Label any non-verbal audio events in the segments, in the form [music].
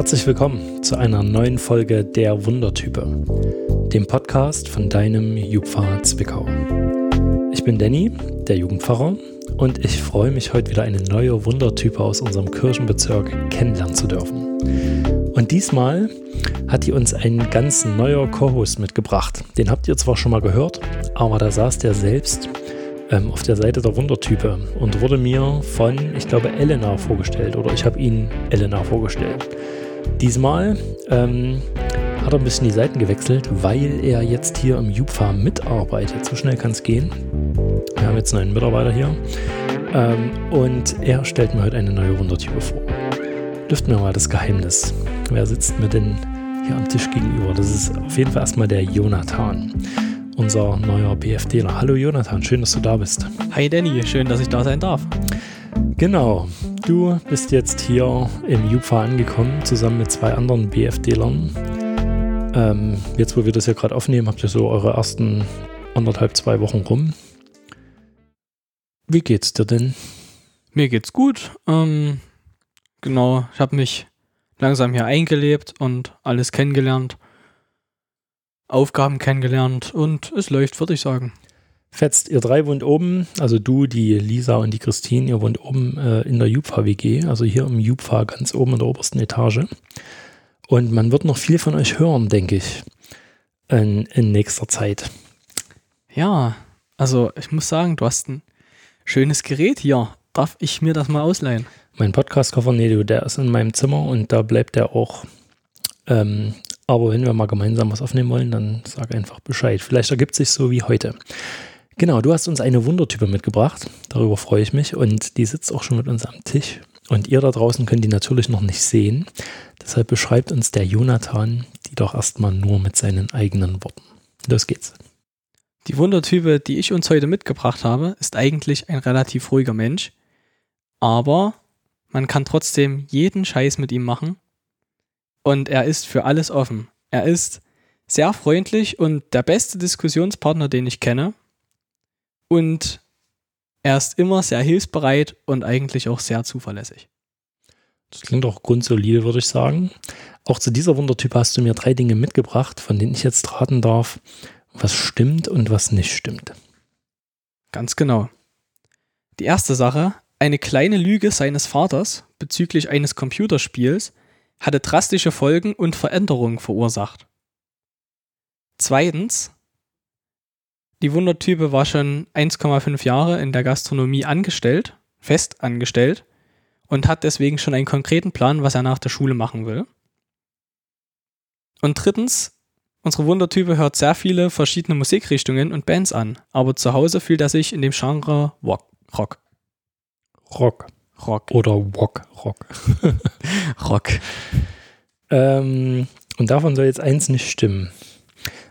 herzlich willkommen zu einer neuen Folge der Wundertype, dem Podcast von deinem Jupfer Zwickau. Ich bin Danny, der Jugendpfarrer, und ich freue mich heute wieder eine neue Wundertype aus unserem Kirchenbezirk kennenlernen zu dürfen. Und diesmal hat die uns ein ganz neuer Co-Host mitgebracht. Den habt ihr zwar schon mal gehört, aber da saß der selbst ähm, auf der Seite der Wundertype und wurde mir von, ich glaube, Elena vorgestellt oder ich habe ihn Elena vorgestellt. Diesmal ähm, hat er ein bisschen die Seiten gewechselt, weil er jetzt hier im Jupfa mitarbeitet. So schnell kann es gehen. Wir haben jetzt einen neuen Mitarbeiter hier. Ähm, und er stellt mir heute eine neue Wundertype vor. Lüften wir mal das Geheimnis. Wer sitzt mir denn hier am Tisch gegenüber? Das ist auf jeden Fall erstmal der Jonathan unser neuer BFDler. Hallo Jonathan, schön, dass du da bist. Hi Danny, schön, dass ich da sein darf. Genau, du bist jetzt hier im Jupfa angekommen, zusammen mit zwei anderen BFDlern. Ähm, jetzt, wo wir das ja gerade aufnehmen, habt ihr so eure ersten anderthalb, zwei Wochen rum. Wie geht's dir denn? Mir geht's gut. Ähm, genau, ich habe mich langsam hier eingelebt und alles kennengelernt. Aufgaben kennengelernt und es läuft, würde ich sagen. Fetzt, ihr drei wohnt oben, also du, die Lisa und die Christine, ihr wohnt oben äh, in der Jupfa WG, also hier im Jupfa ganz oben in der obersten Etage. Und man wird noch viel von euch hören, denke ich, in, in nächster Zeit. Ja, also ich muss sagen, du hast ein schönes Gerät hier. Darf ich mir das mal ausleihen? Mein Podcast-Koffer, nee, du, der ist in meinem Zimmer und da bleibt der auch ähm, aber wenn wir mal gemeinsam was aufnehmen wollen, dann sag einfach Bescheid. Vielleicht ergibt sich so wie heute. Genau, du hast uns eine Wundertype mitgebracht. Darüber freue ich mich. Und die sitzt auch schon mit uns am Tisch. Und ihr da draußen könnt die natürlich noch nicht sehen. Deshalb beschreibt uns der Jonathan die doch erstmal nur mit seinen eigenen Worten. Los geht's. Die Wundertype, die ich uns heute mitgebracht habe, ist eigentlich ein relativ ruhiger Mensch. Aber man kann trotzdem jeden Scheiß mit ihm machen und er ist für alles offen. Er ist sehr freundlich und der beste Diskussionspartner, den ich kenne. Und er ist immer sehr hilfsbereit und eigentlich auch sehr zuverlässig. Das klingt auch grundsolide, würde ich sagen. Auch zu dieser Wundertyp hast du mir drei Dinge mitgebracht, von denen ich jetzt raten darf, was stimmt und was nicht stimmt. Ganz genau. Die erste Sache, eine kleine Lüge seines Vaters bezüglich eines Computerspiels hatte drastische Folgen und Veränderungen verursacht. Zweitens, die Wundertype war schon 1,5 Jahre in der Gastronomie angestellt, fest angestellt und hat deswegen schon einen konkreten Plan, was er nach der Schule machen will. Und drittens, unsere Wundertype hört sehr viele verschiedene Musikrichtungen und Bands an, aber zu Hause fühlt er sich in dem Genre Rock. Rock. Rock. Rock. Oder Wok Rock. [laughs] Rock. Ähm, und davon soll jetzt eins nicht stimmen.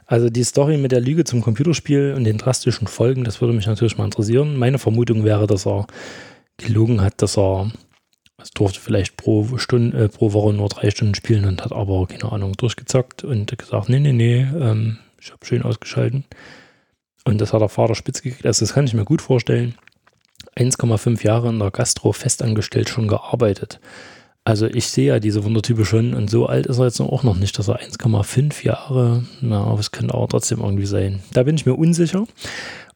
Also die Story mit der Lüge zum Computerspiel und den drastischen Folgen, das würde mich natürlich mal interessieren. Meine Vermutung wäre, dass er gelogen hat, dass er es durfte vielleicht pro Stunde, äh, pro Woche nur drei Stunden spielen und hat aber, keine Ahnung, durchgezockt und gesagt, nee, nee, nee, ähm, ich habe schön ausgeschalten. Und das hat der Vater spitz gekriegt. Also das kann ich mir gut vorstellen. 1,5 Jahre in der Gastro festangestellt schon gearbeitet. Also ich sehe ja diese Wundertype schon und so alt ist er jetzt auch noch nicht, dass er 1,5 Jahre, na, aber es könnte auch trotzdem irgendwie sein. Da bin ich mir unsicher.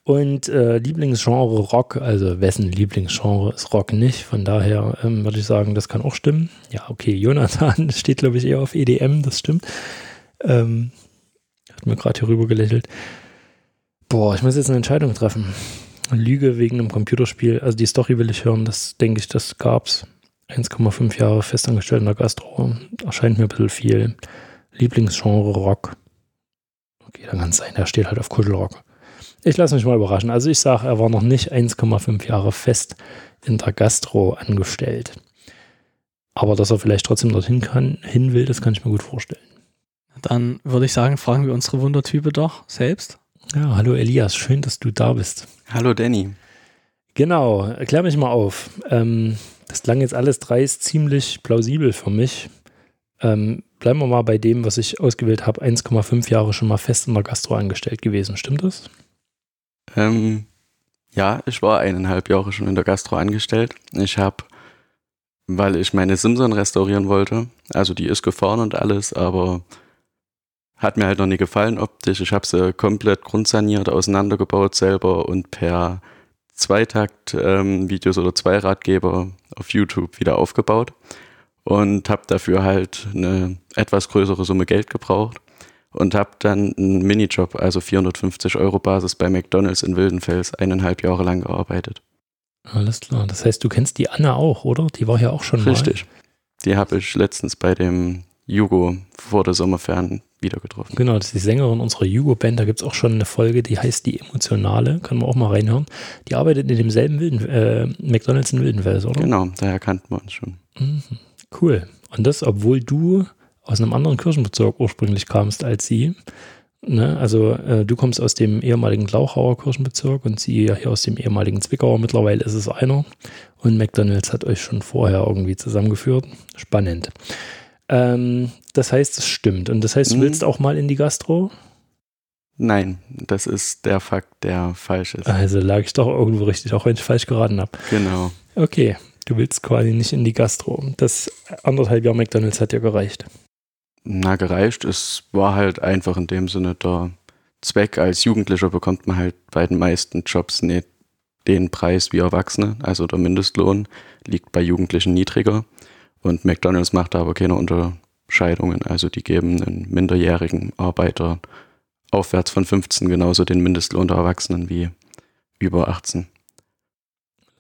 Und äh, Lieblingsgenre Rock, also wessen Lieblingsgenre ist Rock nicht? Von daher ähm, würde ich sagen, das kann auch stimmen. Ja, okay, Jonathan [laughs] steht, glaube ich, eher auf EDM, das stimmt. Ähm, hat mir gerade hier rüber gelächelt. Boah, ich muss jetzt eine Entscheidung treffen. Lüge wegen einem Computerspiel. Also die Story will ich hören, das denke ich, das gab's. 1,5 Jahre festangestellt in der Gastro. Erscheint mir ein bisschen viel. Lieblingsgenre Rock. Okay, dann kann es sein, er steht halt auf Kuschelrock. Ich lasse mich mal überraschen. Also ich sage, er war noch nicht 1,5 Jahre fest in der Gastro angestellt. Aber dass er vielleicht trotzdem dorthin kann, hin will, das kann ich mir gut vorstellen. Dann würde ich sagen, fragen wir unsere Wundertype doch selbst. Ja, hallo Elias, schön, dass du da bist. Hallo Danny. Genau, erklär mich mal auf. Ähm, das klang jetzt alles dreist ziemlich plausibel für mich. Ähm, bleiben wir mal bei dem, was ich ausgewählt habe. 1,5 Jahre schon mal fest in der Gastro angestellt gewesen. Stimmt das? Ähm, ja, ich war eineinhalb Jahre schon in der Gastro angestellt. Ich habe weil ich meine Simson restaurieren wollte. Also die ist gefahren und alles, aber hat mir halt noch nie gefallen optisch. Ich habe sie komplett grundsaniert, auseinandergebaut selber und per Zweitakt-Videos ähm, oder Zweiradgeber auf YouTube wieder aufgebaut und habe dafür halt eine etwas größere Summe Geld gebraucht und habe dann einen Minijob, also 450 Euro Basis bei McDonald's in Wildenfels, eineinhalb Jahre lang gearbeitet. Alles klar. Das heißt, du kennst die Anna auch, oder? Die war ja auch schon Richtig. mal. Richtig. Die habe ich letztens bei dem Jugo vor der Sommerferien wieder getroffen. Genau, das ist die Sängerin unserer Jugo-Band. Da gibt es auch schon eine Folge, die heißt Die Emotionale. Kann man auch mal reinhören. Die arbeitet in demselben Wilden, äh, McDonalds in Wildenfels, oder? Genau, daher kannten wir uns schon. Mhm. Cool. Und das, obwohl du aus einem anderen Kirchenbezirk ursprünglich kamst als sie. Ne? Also äh, du kommst aus dem ehemaligen Glauchauer Kirchenbezirk und sie ja hier aus dem ehemaligen Zwickauer. Mittlerweile ist es einer. Und McDonalds hat euch schon vorher irgendwie zusammengeführt. Spannend. Ähm, das heißt, es stimmt. Und das heißt, du mhm. willst auch mal in die Gastro? Nein, das ist der Fakt, der falsch ist. Also lag ich doch irgendwo richtig, auch wenn ich falsch geraten habe. Genau. Okay, du willst quasi nicht in die Gastro. Das anderthalb Jahr McDonalds hat ja gereicht. Na, gereicht. Es war halt einfach in dem Sinne der Zweck. Als Jugendlicher bekommt man halt bei den meisten Jobs nicht den Preis wie Erwachsene. Also der Mindestlohn liegt bei Jugendlichen niedriger. Und McDonalds macht da aber keine Unterscheidungen. Also die geben einen minderjährigen Arbeiter aufwärts von 15 genauso den Mindestlohn der Erwachsenen wie über 18.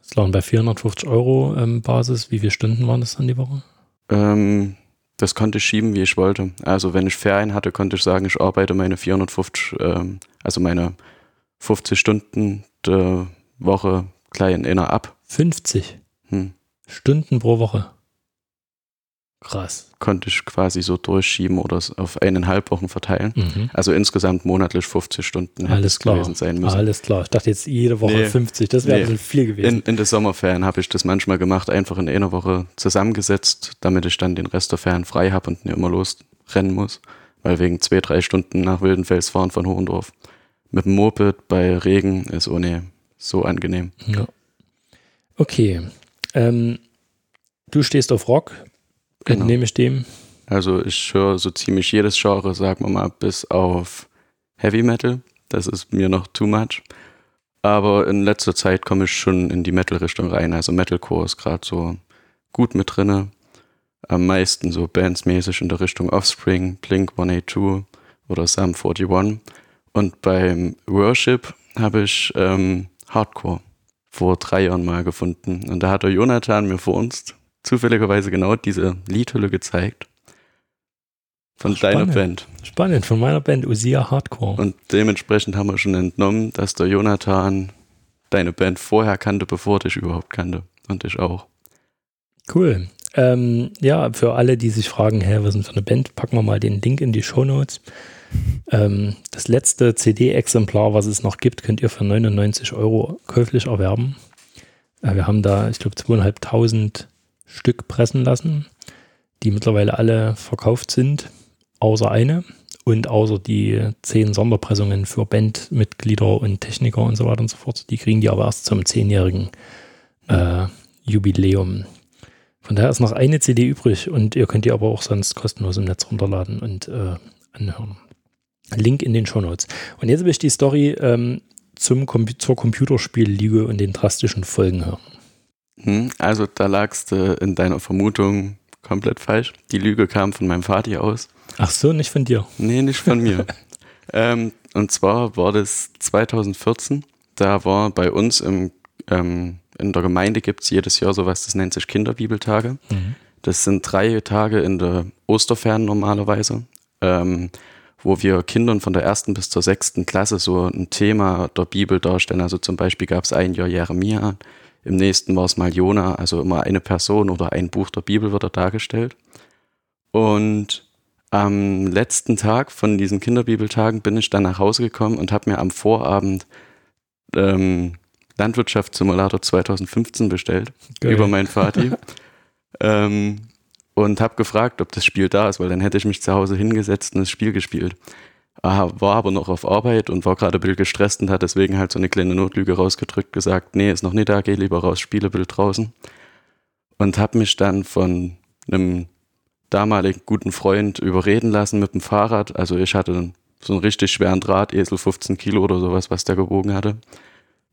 Das waren bei 450 Euro ähm, Basis. Wie viele Stunden waren das dann die Woche? Ähm, das konnte ich schieben, wie ich wollte. Also wenn ich Ferien hatte, konnte ich sagen, ich arbeite meine 450, ähm, also meine 50 Stunden der Woche gleich in einer ab. 50 hm. Stunden pro Woche. Krass. Konnte ich quasi so durchschieben oder auf eineinhalb Wochen verteilen. Mhm. Also insgesamt monatlich 50 Stunden Alles klar. gewesen sein müssen. Alles klar. Ich dachte jetzt jede Woche nee, 50, das wäre nee. viel gewesen. In, in den Sommerferien habe ich das manchmal gemacht, einfach in einer Woche zusammengesetzt, damit ich dann den Rest der Ferien frei habe und nicht immer losrennen muss. Weil wegen zwei, drei Stunden nach Wildenfels fahren von Hohendorf mit dem Moped bei Regen ist ohne so angenehm. Ja. Okay. Ähm, du stehst auf Rock, genau. entnehme ich dem. Also ich höre so ziemlich jedes Genre, sagen wir mal, bis auf Heavy Metal. Das ist mir noch too much. Aber in letzter Zeit komme ich schon in die Metal-Richtung rein. Also Metalcore ist gerade so gut mit drinne. Am meisten so bandsmäßig in der Richtung Offspring, Blink 182 oder Sam 41. Und beim Worship habe ich ähm, Hardcore vor drei Jahren mal gefunden. Und da hat der Jonathan mir vor uns zufälligerweise genau diese Liedhülle gezeigt. Von Ach, deiner Band. Spannend, von meiner Band Usia Hardcore. Und dementsprechend haben wir schon entnommen, dass der Jonathan deine Band vorher kannte, bevor dich überhaupt kannte. Und ich auch. Cool. Ähm, ja, für alle, die sich fragen, hä, was ist für eine Band, packen wir mal den Link in die Show Notes. Ähm, das letzte CD-Exemplar, was es noch gibt, könnt ihr für 99 Euro käuflich erwerben. Äh, wir haben da, ich glaube, zweieinhalbtausend Stück pressen lassen, die mittlerweile alle verkauft sind, außer eine und außer die zehn Sonderpressungen für Bandmitglieder und Techniker und so weiter und so fort. Die kriegen die aber erst zum zehnjährigen äh, Jubiläum. Von daher ist noch eine CD übrig und ihr könnt die aber auch sonst kostenlos im Netz runterladen und äh, anhören. Link in den Show Notes. Und jetzt will ich die Story ähm, zum, zur Computerspielliege und den drastischen Folgen hören. Hm, also da lagst du in deiner Vermutung komplett falsch. Die Lüge kam von meinem Vati aus. Ach so, nicht von dir? Nee, nicht von mir. [laughs] ähm, und zwar war das 2014. Da war bei uns im, ähm, in der Gemeinde gibt es jedes Jahr sowas, das nennt sich Kinderbibeltage. Mhm. Das sind drei Tage in der Osterferien normalerweise, ähm, wo wir Kindern von der ersten bis zur sechsten Klasse so ein Thema der Bibel darstellen. Also zum Beispiel gab es ein Jahr Jeremia, im nächsten war es mal Jona, also immer eine Person oder ein Buch der Bibel wird da dargestellt. Und am letzten Tag von diesen Kinderbibeltagen bin ich dann nach Hause gekommen und habe mir am Vorabend ähm, Landwirtschaftssimulator 2015 bestellt Geil. über meinen Vati. [laughs] ähm, und habe gefragt, ob das Spiel da ist, weil dann hätte ich mich zu Hause hingesetzt und das Spiel gespielt war aber noch auf Arbeit und war gerade ein bisschen gestresst und hat deswegen halt so eine kleine Notlüge rausgedrückt, gesagt, nee, ist noch nicht da, geh lieber raus, Spielebild draußen. und habe mich dann von einem damaligen guten Freund überreden lassen mit dem Fahrrad. Also ich hatte so einen richtig schweren Drahtesel, 15 Kilo oder sowas, was der gewogen hatte,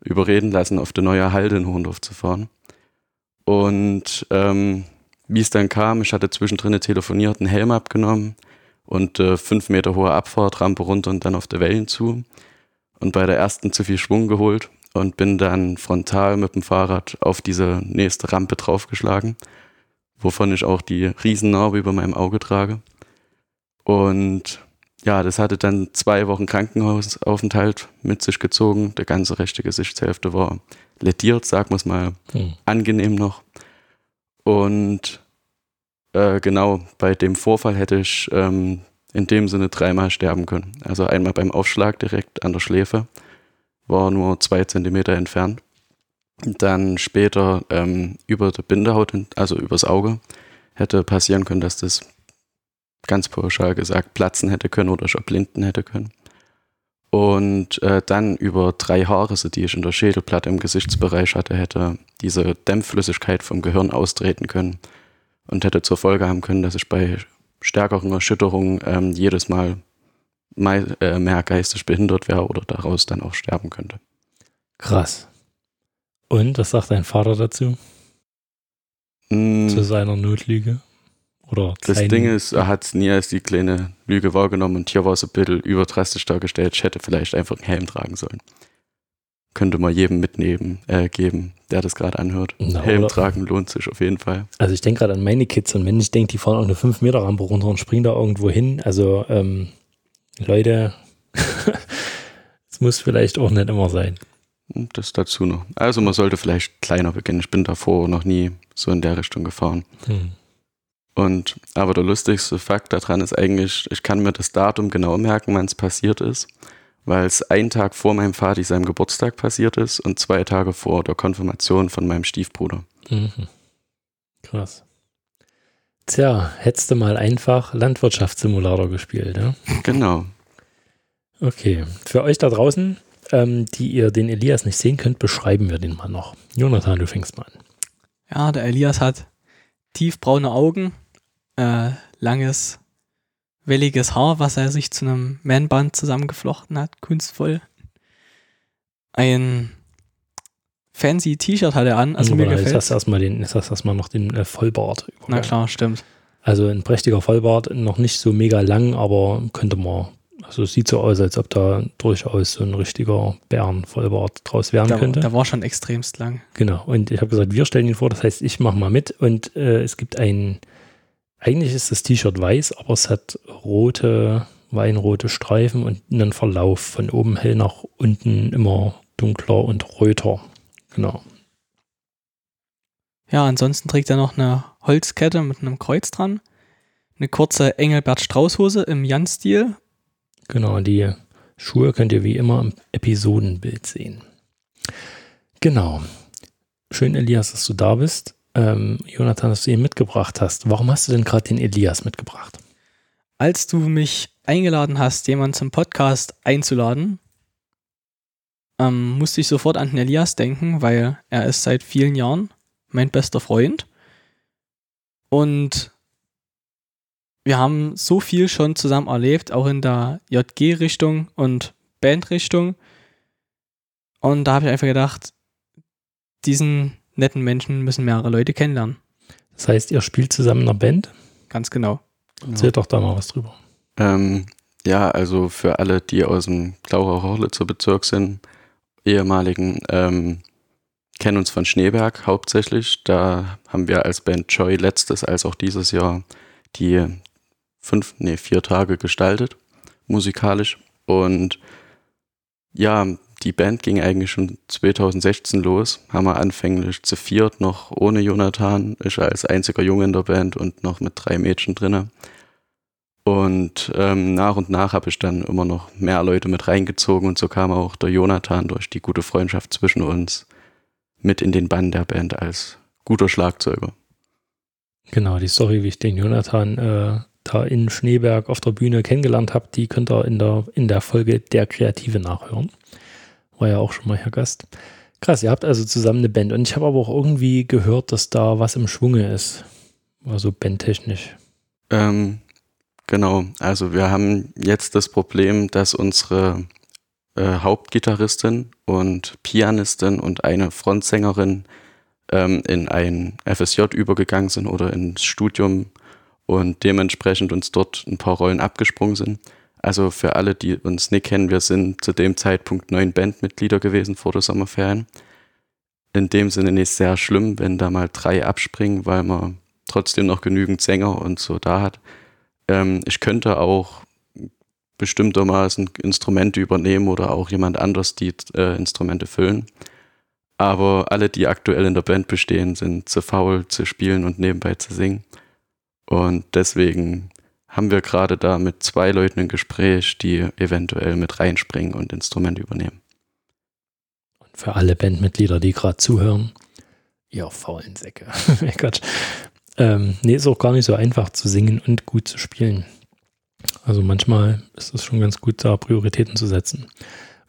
überreden lassen, auf die neue Halde in Hohendorf zu fahren. Und ähm, wie es dann kam, ich hatte zwischendrin telefoniert, einen Helm abgenommen und äh, fünf Meter hohe Abfahrt, Rampe runter und dann auf der Wellen zu. Und bei der ersten zu viel Schwung geholt und bin dann frontal mit dem Fahrrad auf diese nächste Rampe draufgeschlagen, wovon ich auch die Riesennarbe über meinem Auge trage. Und ja, das hatte dann zwei Wochen Krankenhausaufenthalt mit sich gezogen. Der ganze rechte Gesichtshälfte war lediert, sagen wir es mal, hm. angenehm noch. Und äh, genau, bei dem Vorfall hätte ich ähm, in dem Sinne dreimal sterben können. Also einmal beim Aufschlag direkt an der Schläfe, war nur zwei Zentimeter entfernt. Dann später ähm, über der Bindehaut, also übers Auge, hätte passieren können, dass das ganz pauschal gesagt platzen hätte können oder schon blinden hätte können. Und äh, dann über drei Haarrisse, die ich in der Schädelplatte im Gesichtsbereich hatte, hätte diese Dämpfflüssigkeit vom Gehirn austreten können und hätte zur Folge haben können, dass ich bei stärkeren Erschütterungen ähm, jedes Mal mehr, äh, mehr geistig behindert wäre oder daraus dann auch sterben könnte. Krass. Und was sagt dein Vater dazu? Mm. Zu seiner Notlüge? Oder das Ding ist, er hat es nie als die kleine Lüge wahrgenommen und hier war es ein bisschen überdrastisch dargestellt. Ich hätte vielleicht einfach einen Helm tragen sollen. Könnte man jedem mitnehmen, äh, geben, der das gerade anhört. Na, Helm oder? tragen lohnt sich auf jeden Fall. Also ich denke gerade an meine Kids und wenn ich denke, die fahren auch eine 5 Meter Rampe runter und springen da irgendwo hin. Also ähm, Leute, [laughs] es muss vielleicht auch nicht immer sein. Das dazu noch. Also man sollte vielleicht kleiner beginnen. Ich bin davor noch nie so in der Richtung gefahren. Hm. Und aber der lustigste Fakt daran ist eigentlich, ich kann mir das Datum genau merken, wann es passiert ist, weil es einen Tag vor meinem Vati seinem Geburtstag passiert ist und zwei Tage vor der Konfirmation von meinem Stiefbruder. Mhm. Krass. Tja, hättest du mal einfach Landwirtschaftssimulator gespielt, ja? Genau. Okay, für euch da draußen, ähm, die ihr den Elias nicht sehen könnt, beschreiben wir den mal noch. Jonathan, du fängst mal an. Ja, der Elias hat tiefbraune Augen, äh, langes, welliges Haar, was er sich zu einem Man-Band zusammengeflochten hat, kunstvoll. Ein fancy T-Shirt hat er an. Also mir gefällt. Jetzt hast du erstmal den, jetzt hast du erstmal noch den äh, Vollbart. Na klar, stimmt. Also ein prächtiger Vollbart, noch nicht so mega lang, aber könnte man, also es sieht so aus, als ob da durchaus so ein richtiger Bärenvollbart draus werden der, könnte. Der war schon extremst lang. Genau, und ich habe gesagt, wir stellen ihn vor, das heißt, ich mache mal mit und äh, es gibt ein eigentlich ist das T-Shirt weiß, aber es hat rote, weinrote Streifen und einen Verlauf von oben hell nach unten immer dunkler und röter. Genau. Ja, ansonsten trägt er noch eine Holzkette mit einem Kreuz dran. Eine kurze Engelbert Strauß-Hose im Jan-Stil. Genau, die Schuhe könnt ihr wie immer im Episodenbild sehen. Genau. Schön, Elias, dass du da bist ähm, Jonathan, dass du ihn mitgebracht hast. Warum hast du denn gerade den Elias mitgebracht? Als du mich eingeladen hast, jemanden zum Podcast einzuladen, ähm, musste ich sofort an den Elias denken, weil er ist seit vielen Jahren mein bester Freund. Und wir haben so viel schon zusammen erlebt, auch in der JG-Richtung und Band-Richtung. Und da habe ich einfach gedacht, diesen netten Menschen müssen mehrere Leute kennenlernen. Das heißt, ihr spielt zusammen in einer Band? Ganz genau. Erzähl ja. doch da mal was drüber. Ähm, ja, also für alle, die aus dem Klaucher-Horlitzer Bezirk sind, ehemaligen, ähm, kennen uns von Schneeberg hauptsächlich. Da haben wir als Band Joy letztes als auch dieses Jahr die fünf, nee, vier Tage gestaltet, musikalisch. Und ja, die Band ging eigentlich schon 2016 los. Haben wir anfänglich zu viert noch ohne Jonathan. Ich als einziger Junge in der Band und noch mit drei Mädchen drinne. Und ähm, nach und nach habe ich dann immer noch mehr Leute mit reingezogen und so kam auch der Jonathan durch die gute Freundschaft zwischen uns mit in den Bann der Band als guter Schlagzeuger. Genau, die Story, wie ich den Jonathan äh, da in Schneeberg auf der Bühne kennengelernt habe, die könnt ihr in der, in der Folge Der Kreative nachhören war ja auch schon mal Herr Gast. Krass, ihr habt also zusammen eine Band. Und ich habe aber auch irgendwie gehört, dass da was im Schwunge ist. Also bandtechnisch. Ähm, genau, also wir haben jetzt das Problem, dass unsere äh, Hauptgitarristin und Pianistin und eine Frontsängerin ähm, in ein FSJ übergegangen sind oder ins Studium und dementsprechend uns dort ein paar Rollen abgesprungen sind. Also für alle, die uns nicht kennen, wir sind zu dem Zeitpunkt neun Bandmitglieder gewesen vor der Sommerferien. In dem Sinne nicht sehr schlimm, wenn da mal drei abspringen, weil man trotzdem noch genügend Sänger und so da hat. Ähm, ich könnte auch bestimmtermaßen Instrumente übernehmen oder auch jemand anders die äh, Instrumente füllen. Aber alle, die aktuell in der Band bestehen, sind zu faul zu spielen und nebenbei zu singen. Und deswegen haben wir gerade da mit zwei Leuten ein Gespräch, die eventuell mit reinspringen und Instrumente übernehmen. Und für alle Bandmitglieder, die gerade zuhören, ihr faulen Säcke. [laughs] mein Gott. Ähm, nee, ist auch gar nicht so einfach zu singen und gut zu spielen. Also manchmal ist es schon ganz gut, da Prioritäten zu setzen.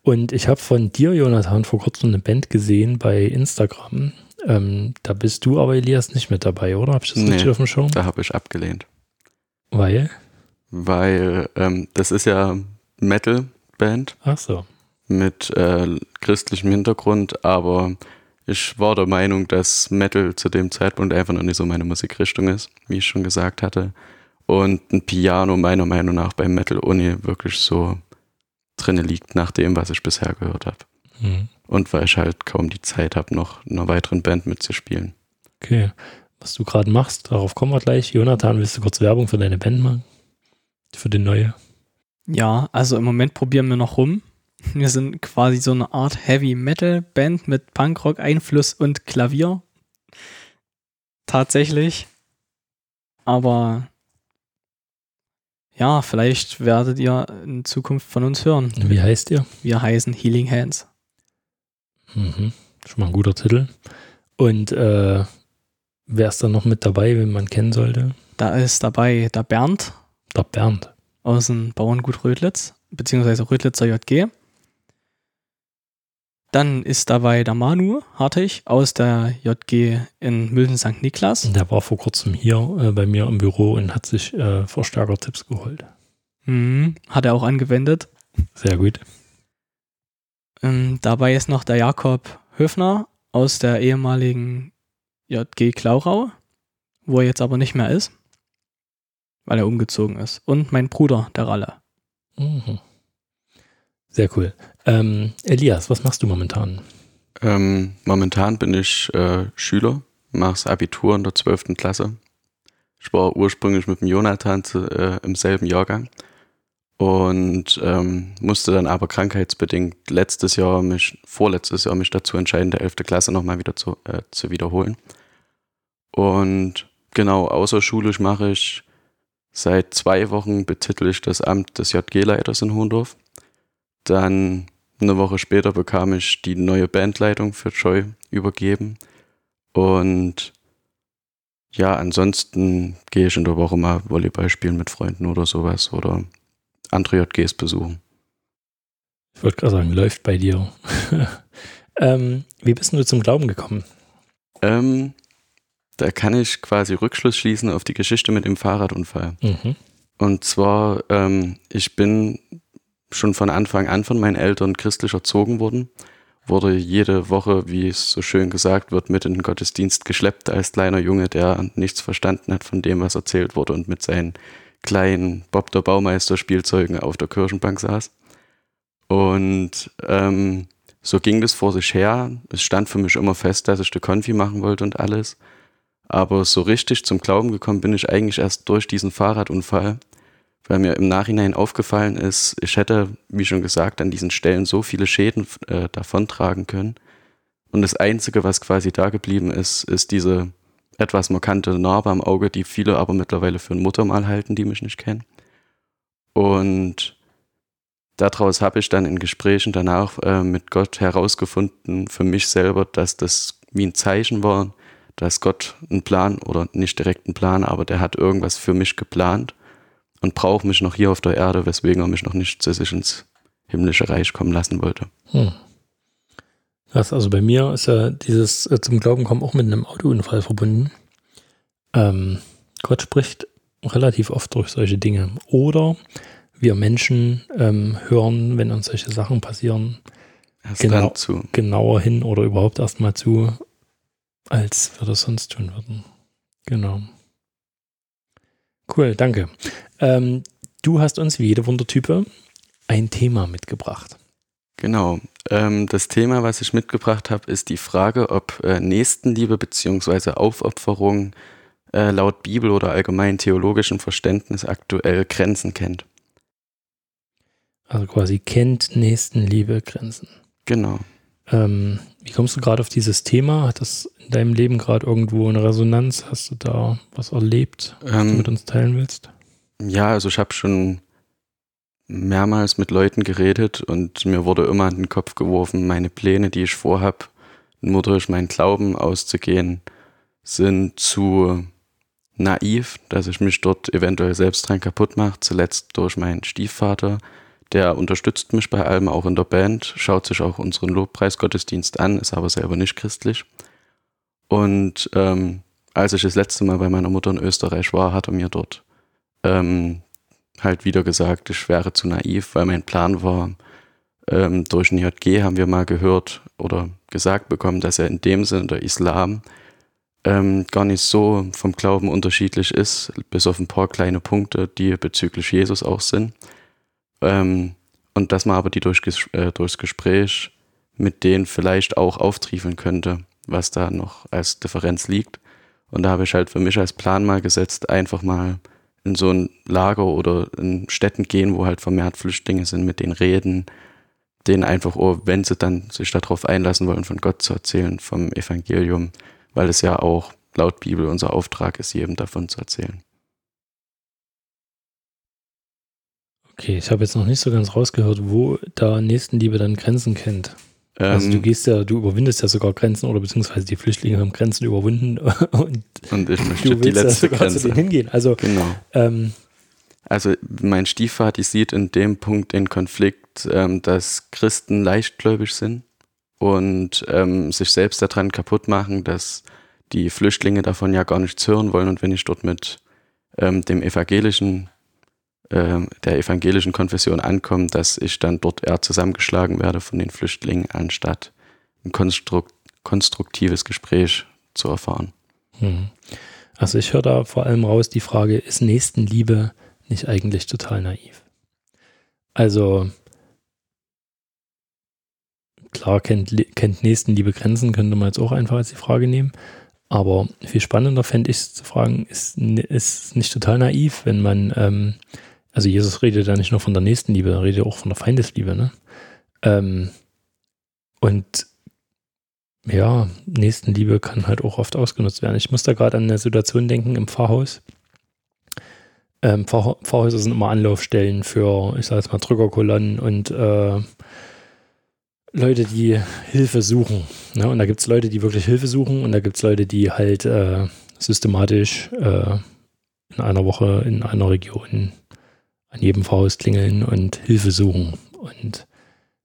Und ich habe von dir, Jonathan, vor kurzem eine Band gesehen bei Instagram. Ähm, da bist du aber, Elias, nicht mit dabei, oder? Habe ich das Nee, richtig auf dem Schirm? Da habe ich abgelehnt. Weil? Weil ähm, das ist ja Metal-Band Ach so. mit äh, christlichem Hintergrund, aber ich war der Meinung, dass Metal zu dem Zeitpunkt einfach noch nicht so meine Musikrichtung ist, wie ich schon gesagt hatte. Und ein Piano meiner Meinung nach beim Metal ohne wirklich so drinne liegt, nach dem, was ich bisher gehört habe. Hm. Und weil ich halt kaum die Zeit habe, noch in einer weiteren Band mitzuspielen. Okay. Was du gerade machst, darauf kommen wir gleich. Jonathan, willst du kurz Werbung für deine Band machen? Für die neue? Ja, also im Moment probieren wir noch rum. Wir sind quasi so eine Art Heavy Metal Band mit Punkrock Einfluss und Klavier. Tatsächlich. Aber ja, vielleicht werdet ihr in Zukunft von uns hören. Wie heißt ihr? Wir heißen Healing Hands. Mhm. Schon mal ein guter Titel. Und äh, wer ist da noch mit dabei, wen man kennen sollte? Da ist dabei der Bernd Der Bernd. aus dem Bauerngut Rödlitz, beziehungsweise Rödlitzer JG. Dann ist dabei der Manu Hartig aus der JG in Mülden St. Niklas. Der war vor kurzem hier äh, bei mir im Büro und hat sich äh, Verstärker-Tipps geholt. Mhm, hat er auch angewendet. Sehr gut. Ähm, dabei ist noch der Jakob Höfner aus der ehemaligen JG Klaurau, wo er jetzt aber nicht mehr ist, weil er umgezogen ist. Und mein Bruder, der Ralle. Mhm. Sehr cool. Ähm, Elias, was machst du momentan? Ähm, momentan bin ich äh, Schüler, mache das Abitur in der 12. Klasse. Ich war ursprünglich mit dem Jonathan zu, äh, im selben Jahrgang und ähm, musste dann aber krankheitsbedingt letztes Jahr mich, vorletztes Jahr mich dazu entscheiden, der 11. Klasse nochmal wieder zu, äh, zu wiederholen. Und genau, außerschulisch mache ich seit zwei Wochen betitel ich das Amt des JG-Leiters in Hohendorf. Dann eine Woche später bekam ich die neue Bandleitung für Joy übergeben. Und ja, ansonsten gehe ich in der Woche mal Volleyball spielen mit Freunden oder sowas oder andere JGs besuchen. Ich wollte gerade sagen, läuft bei dir. [laughs] ähm, wie bist du zum Glauben gekommen? Ähm, da kann ich quasi Rückschluss schließen auf die Geschichte mit dem Fahrradunfall. Mhm. Und zwar, ähm, ich bin schon von Anfang an von meinen Eltern christlich erzogen worden, wurde jede Woche, wie es so schön gesagt wird, mit in den Gottesdienst geschleppt als kleiner Junge, der nichts verstanden hat von dem, was erzählt wurde und mit seinen kleinen Bob der Baumeister Spielzeugen auf der Kirchenbank saß. Und ähm, so ging das vor sich her. Es stand für mich immer fest, dass ich die Konfi machen wollte und alles. Aber so richtig zum Glauben gekommen bin ich eigentlich erst durch diesen Fahrradunfall, weil mir im Nachhinein aufgefallen ist, ich hätte, wie schon gesagt, an diesen Stellen so viele Schäden äh, davontragen können. Und das Einzige, was quasi da geblieben ist, ist diese etwas markante Narbe am Auge, die viele aber mittlerweile für ein Muttermal halten, die mich nicht kennen. Und daraus habe ich dann in Gesprächen danach äh, mit Gott herausgefunden, für mich selber, dass das wie ein Zeichen war, dass Gott einen Plan oder nicht direkt einen Plan, aber der hat irgendwas für mich geplant und braucht mich noch hier auf der Erde, weswegen er mich noch nicht zu sich ins himmlische Reich kommen lassen wollte. Hm. Das, also bei mir ist ja dieses äh, zum Glauben kommen auch mit einem Autounfall verbunden. Ähm, Gott spricht relativ oft durch solche Dinge. Oder wir Menschen ähm, hören, wenn uns solche Sachen passieren, Erst Genau. zu. genauer hin oder überhaupt erstmal zu, als wir das sonst tun würden. Genau. Cool, danke. Ähm, du hast uns wie jede Wundertype ein Thema mitgebracht. Genau. Ähm, das Thema, was ich mitgebracht habe, ist die Frage, ob äh, Nächstenliebe bzw. Aufopferung äh, laut Bibel oder allgemein theologischem Verständnis aktuell Grenzen kennt. Also quasi kennt Nächstenliebe Grenzen. Genau. Ähm, wie kommst du gerade auf dieses Thema? Hat das in deinem Leben gerade irgendwo eine Resonanz? Hast du da was erlebt, was du Ähm, mit uns teilen willst? Ja, also ich habe schon mehrmals mit Leuten geredet und mir wurde immer in den Kopf geworfen, meine Pläne, die ich vorhab, nur durch meinen Glauben auszugehen, sind zu naiv, dass ich mich dort eventuell selbst dran kaputt mache. Zuletzt durch meinen Stiefvater. Der unterstützt mich bei allem, auch in der Band, schaut sich auch unseren Lobpreisgottesdienst an, ist aber selber nicht christlich. Und ähm, als ich das letzte Mal bei meiner Mutter in Österreich war, hat er mir dort ähm, halt wieder gesagt, ich wäre zu naiv, weil mein Plan war, ähm, durch den JG haben wir mal gehört oder gesagt bekommen, dass er in dem Sinne der Islam ähm, gar nicht so vom Glauben unterschiedlich ist, bis auf ein paar kleine Punkte, die bezüglich Jesus auch sind. Ähm, und dass man aber die durch, äh, durchs Gespräch mit denen vielleicht auch auftriefeln könnte, was da noch als Differenz liegt. Und da habe ich halt für mich als Plan mal gesetzt, einfach mal in so ein Lager oder in Städten gehen, wo halt vermehrt Flüchtlinge sind, mit denen reden, denen einfach, oh, wenn sie dann sich darauf einlassen wollen, von Gott zu erzählen, vom Evangelium, weil es ja auch laut Bibel unser Auftrag ist, jedem davon zu erzählen. Okay, ich habe jetzt noch nicht so ganz rausgehört, wo da Nächstenliebe dann Grenzen kennt. Also du Ähm, gehst ja, du überwindest ja sogar Grenzen oder beziehungsweise die Flüchtlinge haben Grenzen überwunden [laughs] und und ich möchte du die willst ja letzte sogar zu denen Grenze. hingehen. Also Genau. ähm, Also mein Stiefvater sieht in dem Punkt den Konflikt, ähm, dass Christen leichtgläubig sind und ähm, sich selbst daran kaputt machen, dass die Flüchtlinge davon ja gar nichts hören wollen. Und wenn ich dort mit ähm, dem evangelischen, der evangelischen Konfession ankomme, dass ich dann dort eher zusammengeschlagen werde von den Flüchtlingen, anstatt ein konstrukt konstruktives Gespräch zu erfahren. hm. also ich höre da vor allem raus die Frage, ist Nächstenliebe nicht eigentlich total naiv? Also klar kennt, kennt Nächstenliebe Grenzen, könnte man jetzt auch einfach als die Frage nehmen. Aber viel spannender fände ich es zu fragen, ist, ist nicht total naiv, wenn man, ähm, also Jesus redet ja nicht nur von der Nächstenliebe, er redet auch von der Feindesliebe, ne? Ähm, und ja, Nächstenliebe kann halt auch oft ausgenutzt werden. Ich muss da gerade an eine Situation denken im Pfarrhaus. Ähm, Pfarr Pfarrhäuser sind immer Anlaufstellen für, ich sage jetzt mal, Drückerkolonnen und äh, Leute, die Hilfe suchen. Ne? Und da gibt es Leute, die wirklich Hilfe suchen und da gibt es Leute, die halt äh, systematisch äh, in einer Woche in einer Region an jedem Pfarrhaus klingeln und Hilfe suchen und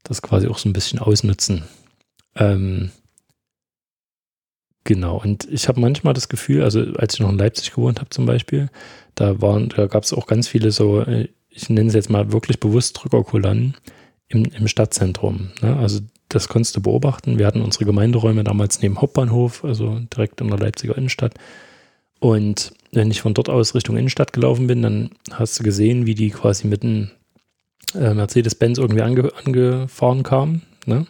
das quasi auch so ein bisschen ausnutzen. Ähm, genau, und ich habe manchmal das Gefühl, also als ich noch in Leipzig gewohnt habe zum Beispiel, da, waren, da gab es auch ganz viele so, äh, ich nenne es jetzt mal wirklich bewusst Drückerkolonnen im, im Stadtzentrum. Ne? Also das konntest du beobachten. Wir hatten unsere Gemeinderäume damals neben Hauptbahnhof, also direkt in der Leipziger Innenstadt. Und wenn ich von dort aus Richtung Innenstadt gelaufen bin, dann hast du gesehen, wie die quasi mit einem äh, Mercedes-Benz irgendwie ange angefahren kamen, ne?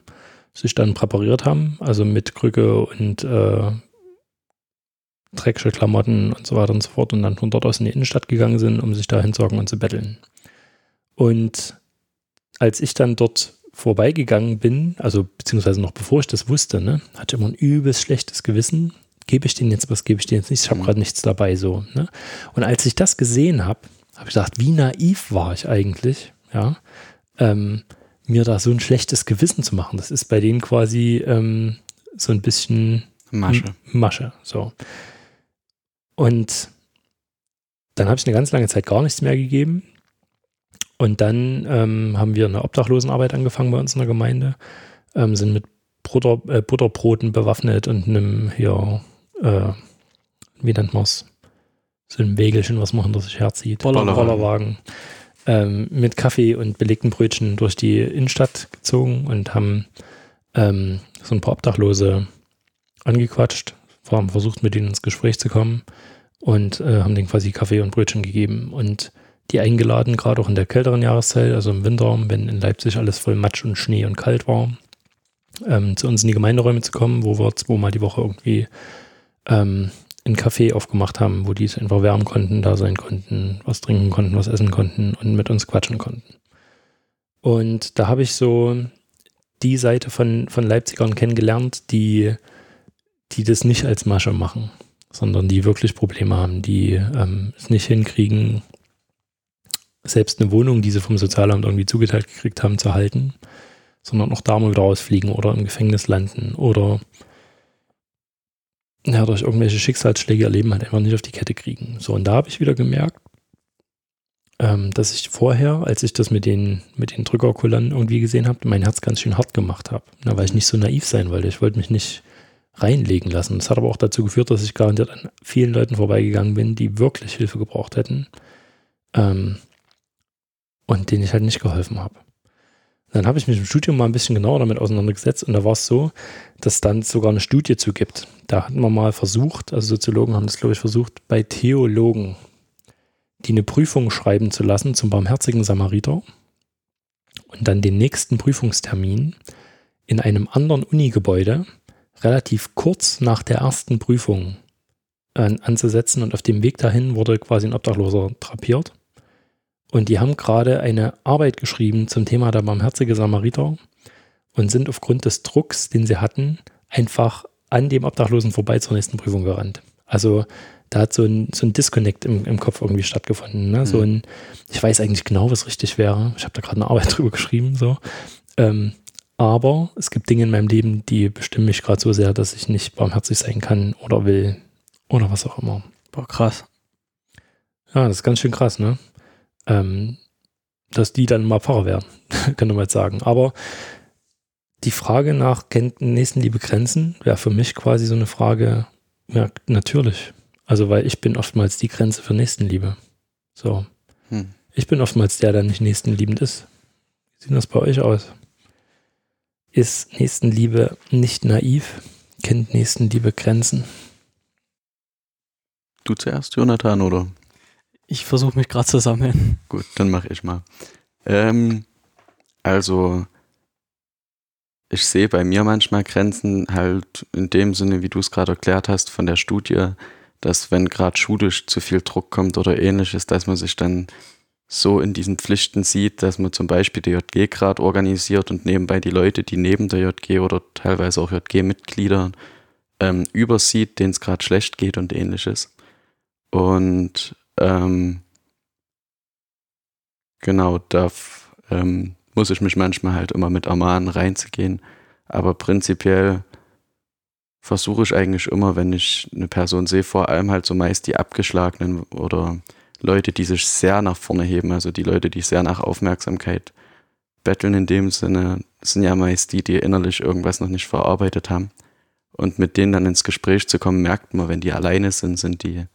sich dann präpariert haben, also mit Krücke und äh, Klamotten und so weiter und so fort und dann von dort aus in die Innenstadt gegangen sind, um sich da hinzuhocken und zu betteln. Und als ich dann dort vorbeigegangen bin, also beziehungsweise noch bevor ich das wusste, ne, hatte ich immer ein übelst schlechtes Gewissen. Gebe ich denen jetzt was, gebe ich denen jetzt nicht? Ich habe Mhm. gerade nichts dabei so. Ne? Und als ich das gesehen habe, habe ich gedacht, wie naiv war ich eigentlich, ja, ähm, mir da so ein schlechtes Gewissen zu machen. Das ist bei denen quasi ähm, so ein bisschen Masche. Masche, so. Und dann habe ich eine ganz lange Zeit gar nichts mehr gegeben. Und dann ähm, haben wir eine Obdachlosenarbeit angefangen bei uns in der Gemeinde, ähm, sind mit Butter, äh, Butterbroten bewaffnet und einem hier, äh, wie nennt man es? So ein Wägelchen, was man hinter sich herzieht. Bollerwagen. Bollerwagen. Ähm, mit Kaffee und belegten Brötchen durch die Innenstadt gezogen und haben ähm, so ein paar Obdachlose angequatscht, haben versucht, mit ihnen ins Gespräch zu kommen und äh, haben denen quasi Kaffee und Brötchen gegeben und die eingeladen, gerade auch in der kälteren Jahreszeit, also im Winter, wenn in Leipzig alles voll Matsch und Schnee und kalt war, ähm, zu uns in die Gemeinderäume zu kommen, wo wir zweimal die Woche irgendwie ähm, einen Café aufgemacht haben, wo die es einfach wärmen konnten, da sein konnten, was trinken konnten, was essen konnten und mit uns quatschen konnten. Und da habe ich so die Seite von, von Leipzigern kennengelernt, die, die das nicht als Masche machen, sondern die wirklich Probleme haben, die ähm, es nicht hinkriegen, selbst eine Wohnung, die sie vom Sozialamt irgendwie zugeteilt gekriegt haben, zu halten, sondern auch da mal wieder rausfliegen oder im Gefängnis landen oder ja, durch irgendwelche Schicksalsschläge ihr Leben halt einfach nicht auf die Kette kriegen. So, und da habe ich wieder gemerkt, ähm, dass ich vorher, als ich das mit den, mit den Drückerkullern irgendwie gesehen habe, mein Herz ganz schön hart gemacht habe. Weil ich nicht so naiv sein wollte. Ich wollte mich nicht reinlegen lassen. Das hat aber auch dazu geführt, dass ich garantiert an vielen Leuten vorbeigegangen bin, die wirklich Hilfe gebraucht hätten. Ähm, und denen ich halt nicht geholfen habe. Dann habe ich mich im Studium mal ein bisschen genauer damit auseinandergesetzt und da war es so, dass dann sogar eine Studie zu gibt. Da hatten wir mal versucht, also Soziologen haben das, glaube ich, versucht, bei Theologen, die eine Prüfung schreiben zu lassen zum barmherzigen Samariter und dann den nächsten Prüfungstermin in einem anderen Unigebäude relativ kurz nach der ersten Prüfung äh, anzusetzen und auf dem Weg dahin wurde quasi ein Obdachloser drapiert und die haben gerade eine Arbeit geschrieben zum Thema der barmherzige Samariter und sind aufgrund des Drucks, den sie hatten, einfach an dem Obdachlosen vorbei zur nächsten Prüfung gerannt. Also da hat so ein, so ein Disconnect im, im Kopf irgendwie stattgefunden. Ne? Mhm. So ein, ich weiß eigentlich genau, was richtig wäre. Ich habe da gerade eine Arbeit [laughs] drüber geschrieben. So. Ähm, aber es gibt Dinge in meinem Leben, die bestimmen mich gerade so sehr, dass ich nicht barmherzig sein kann oder will oder was auch immer. Boah, krass. Ja, das ist ganz schön krass, ne? Ähm, dass die dann mal Pfarrer werden, [laughs] könnte man jetzt sagen. Aber die Frage nach kennt Nächstenliebe Grenzen wäre für mich quasi so eine Frage, ja, natürlich. Also, weil ich bin oftmals die Grenze für Nächstenliebe. So. Hm. Ich bin oftmals der, der nicht nächstenliebend ist. Wie sieht das bei euch aus? Ist Nächstenliebe nicht naiv? Kennt Nächstenliebe Grenzen? Du zuerst, Jonathan, oder? Ich versuche mich gerade zu sammeln. Gut, dann mache ich mal. Ähm, also, ich sehe bei mir manchmal Grenzen halt in dem Sinne, wie du es gerade erklärt hast, von der Studie, dass wenn gerade schulisch zu viel Druck kommt oder ähnliches, dass man sich dann so in diesen Pflichten sieht, dass man zum Beispiel die JG gerade organisiert und nebenbei die Leute, die neben der JG oder teilweise auch JG-Mitglieder ähm, übersieht, denen es gerade schlecht geht und ähnliches. Und ähm, genau, da ähm, muss ich mich manchmal halt immer mit ermahnen, reinzugehen. Aber prinzipiell versuche ich eigentlich immer, wenn ich eine Person sehe, vor allem halt so meist die Abgeschlagenen oder Leute, die sich sehr nach vorne heben, also die Leute, die sehr nach Aufmerksamkeit betteln in dem Sinne, sind ja meist die, die innerlich irgendwas noch nicht verarbeitet haben. Und mit denen dann ins Gespräch zu kommen, merkt man, wenn die alleine sind, sind die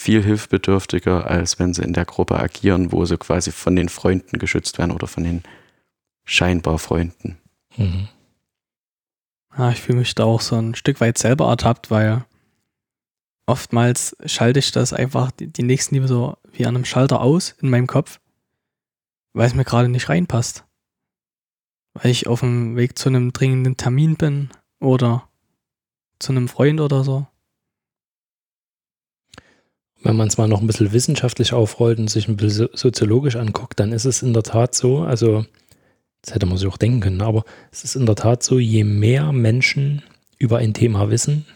viel hilfbedürftiger, als wenn sie in der Gruppe agieren, wo sie quasi von den Freunden geschützt werden oder von den scheinbar Freunden. Mhm. Ja, ich fühle mich da auch so ein Stück weit selber ertappt, weil oftmals schalte ich das einfach die, die Nächstenliebe so wie an einem Schalter aus in meinem Kopf, weil es mir gerade nicht reinpasst. Weil ich auf dem Weg zu einem dringenden Termin bin oder zu einem Freund oder so wenn man es mal noch ein bisschen wissenschaftlich aufrollt und sich ein bisschen soziologisch anguckt, dann ist es in der Tat so, also das hätte man sich auch denken können, aber es ist in der Tat so, je mehr Menschen über ein Thema wissen,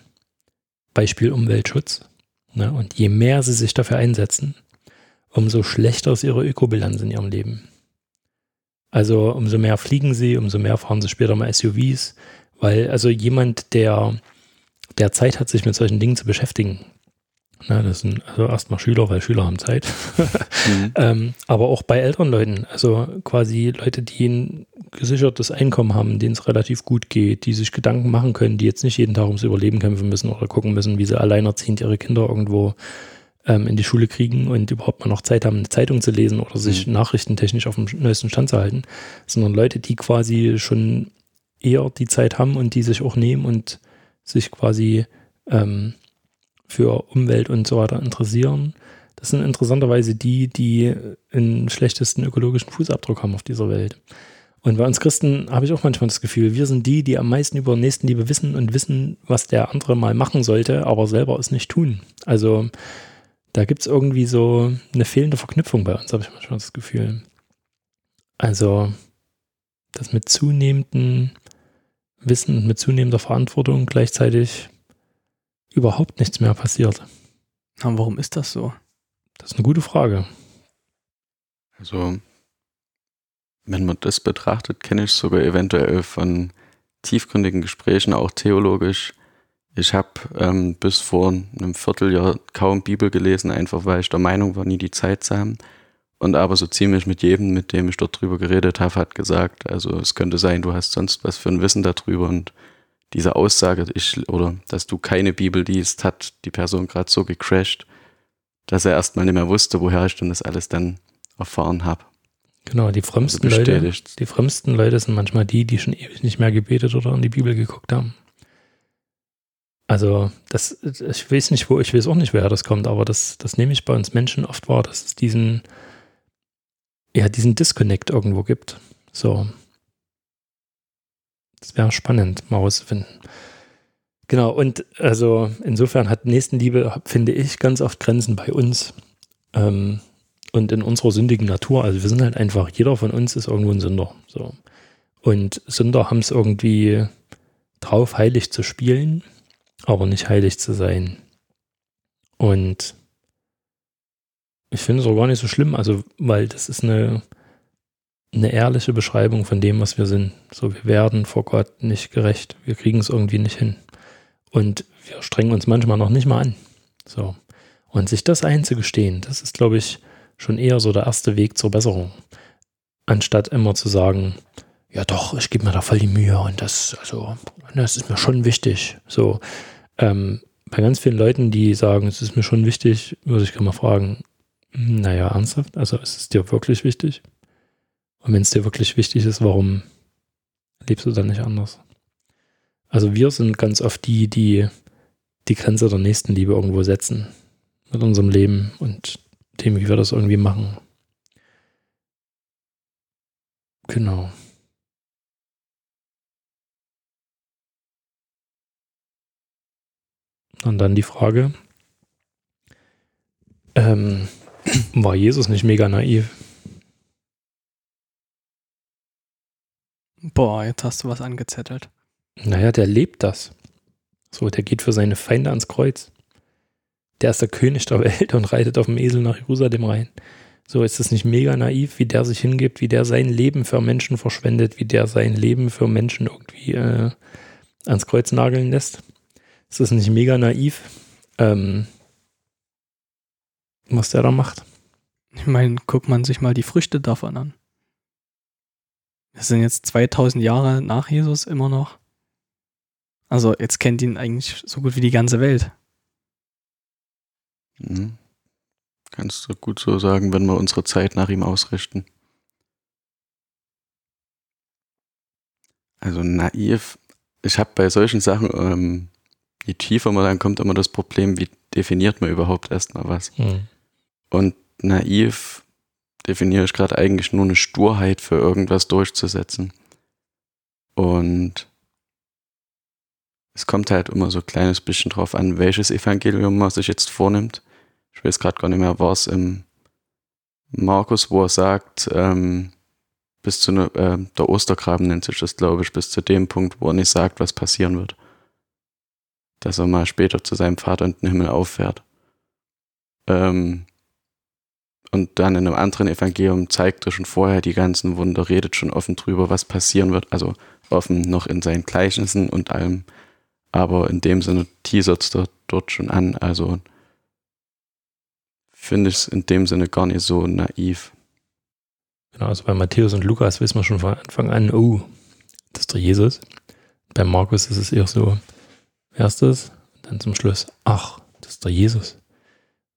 Beispiel Umweltschutz, ne, und je mehr sie sich dafür einsetzen, umso schlechter ist ihre Ökobilanz in ihrem Leben. Also umso mehr fliegen sie, umso mehr fahren sie später mal SUVs, weil also jemand, der, der Zeit hat, sich mit solchen Dingen zu beschäftigen, na, das sind also erstmal Schüler, weil Schüler haben Zeit. [laughs] mhm. ähm, aber auch bei älteren Leuten, also quasi Leute, die ein gesichertes Einkommen haben, denen es relativ gut geht, die sich Gedanken machen können, die jetzt nicht jeden Tag ums Überleben kämpfen müssen oder gucken müssen, wie sie alleinerziehend ihre Kinder irgendwo ähm, in die Schule kriegen und überhaupt mal noch Zeit haben, eine Zeitung zu lesen oder sich mhm. nachrichtentechnisch auf dem neuesten Stand zu halten, sondern Leute, die quasi schon eher die Zeit haben und die sich auch nehmen und sich quasi ähm, für Umwelt und so weiter interessieren. Das sind interessanterweise die, die den schlechtesten ökologischen Fußabdruck haben auf dieser Welt. Und bei uns Christen habe ich auch manchmal das Gefühl, wir sind die, die am meisten über Nächstenliebe wissen und wissen, was der andere mal machen sollte, aber selber es nicht tun. Also da gibt es irgendwie so eine fehlende Verknüpfung bei uns, habe ich manchmal das Gefühl. Also das mit zunehmendem Wissen und mit zunehmender Verantwortung gleichzeitig überhaupt nichts mehr passiert. Aber warum ist das so? Das ist eine gute Frage. Also, wenn man das betrachtet, kenne ich sogar eventuell von tiefgründigen Gesprächen, auch theologisch. Ich habe ähm, bis vor einem Vierteljahr kaum Bibel gelesen, einfach weil ich der Meinung war, nie die Zeit zu haben. Und aber so ziemlich mit jedem, mit dem ich dort drüber geredet habe, hat gesagt, also es könnte sein, du hast sonst was für ein Wissen darüber und diese Aussage, ich, oder dass du keine Bibel liest, hat die Person gerade so gecrashed, dass er erstmal nicht mehr wusste, woher ich denn das alles dann erfahren habe. Genau, die frömmsten, also Leute, die frömmsten Leute sind manchmal die, die schon ewig nicht mehr gebetet oder in die Bibel geguckt haben. Also, das, ich weiß nicht, wo, ich weiß auch nicht, woher das kommt, aber das, das nehme ich bei uns Menschen oft wahr, dass es diesen, ja, diesen Disconnect irgendwo gibt. So. Das wäre spannend, mal rauszufinden. Genau, und also insofern hat Nächstenliebe, finde ich, ganz oft Grenzen bei uns ähm, und in unserer sündigen Natur. Also wir sind halt einfach, jeder von uns ist irgendwo ein Sünder. So. Und Sünder haben es irgendwie drauf, heilig zu spielen, aber nicht heilig zu sein. Und ich finde es auch gar nicht so schlimm, also, weil das ist eine, eine ehrliche Beschreibung von dem, was wir sind. So, wir werden vor Gott nicht gerecht. Wir kriegen es irgendwie nicht hin. Und wir strengen uns manchmal noch nicht mal an. So. Und sich das einzugestehen, das ist, glaube ich, schon eher so der erste Weg zur Besserung. Anstatt immer zu sagen, ja doch, ich gebe mir da voll die Mühe und das, also, das ist mir schon wichtig. So, ähm, bei ganz vielen Leuten, die sagen, es ist mir schon wichtig, würde ich gerne mal fragen, hm, naja, ernsthaft? Also ist es dir wirklich wichtig? Und wenn es dir wirklich wichtig ist, warum lebst du dann nicht anders? Also wir sind ganz oft die, die die Grenze der Nächstenliebe irgendwo setzen mit unserem Leben und dem, wie wir das irgendwie machen. Genau. Und dann die Frage, ähm, war Jesus nicht mega naiv? Boah, jetzt hast du was angezettelt. Naja, der lebt das. So, der geht für seine Feinde ans Kreuz. Der ist der König der Welt und reitet auf dem Esel nach Jerusalem rein. So ist es nicht mega naiv, wie der sich hingibt, wie der sein Leben für Menschen verschwendet, wie der sein Leben für Menschen irgendwie äh, ans Kreuz nageln lässt. Ist das nicht mega naiv, ähm, was der da macht? Ich meine, guckt man sich mal die Früchte davon an. Wir sind jetzt 2000 Jahre nach Jesus immer noch. Also jetzt kennt ihn eigentlich so gut wie die ganze Welt. Mhm. Kannst du gut so sagen, wenn wir unsere Zeit nach ihm ausrichten. Also naiv. Ich habe bei solchen Sachen, ähm, je tiefer man dann kommt, immer das Problem, wie definiert man überhaupt erstmal was. Mhm. Und naiv definiere ich gerade eigentlich nur eine Sturheit für irgendwas durchzusetzen. Und es kommt halt immer so ein kleines bisschen drauf an, welches Evangelium man sich jetzt vornimmt. Ich weiß gerade gar nicht mehr, war es im Markus, wo er sagt, ähm, bis zu ne, äh, der Ostergraben nennt sich das, glaube ich, bis zu dem Punkt, wo er nicht sagt, was passieren wird. Dass er mal später zu seinem Vater in den Himmel auffährt. Ähm, und dann in einem anderen Evangelium zeigt er schon vorher die ganzen Wunder, redet schon offen drüber, was passieren wird. Also offen noch in seinen Gleichnissen und allem. Aber in dem Sinne teasert es dort, schon an. Also finde ich es in dem Sinne gar nicht so naiv. Genau, also bei Matthäus und Lukas wissen wir schon von Anfang an, oh, das ist der Jesus. Bei Markus ist es eher so? Und dann zum Schluss, ach, das ist der Jesus.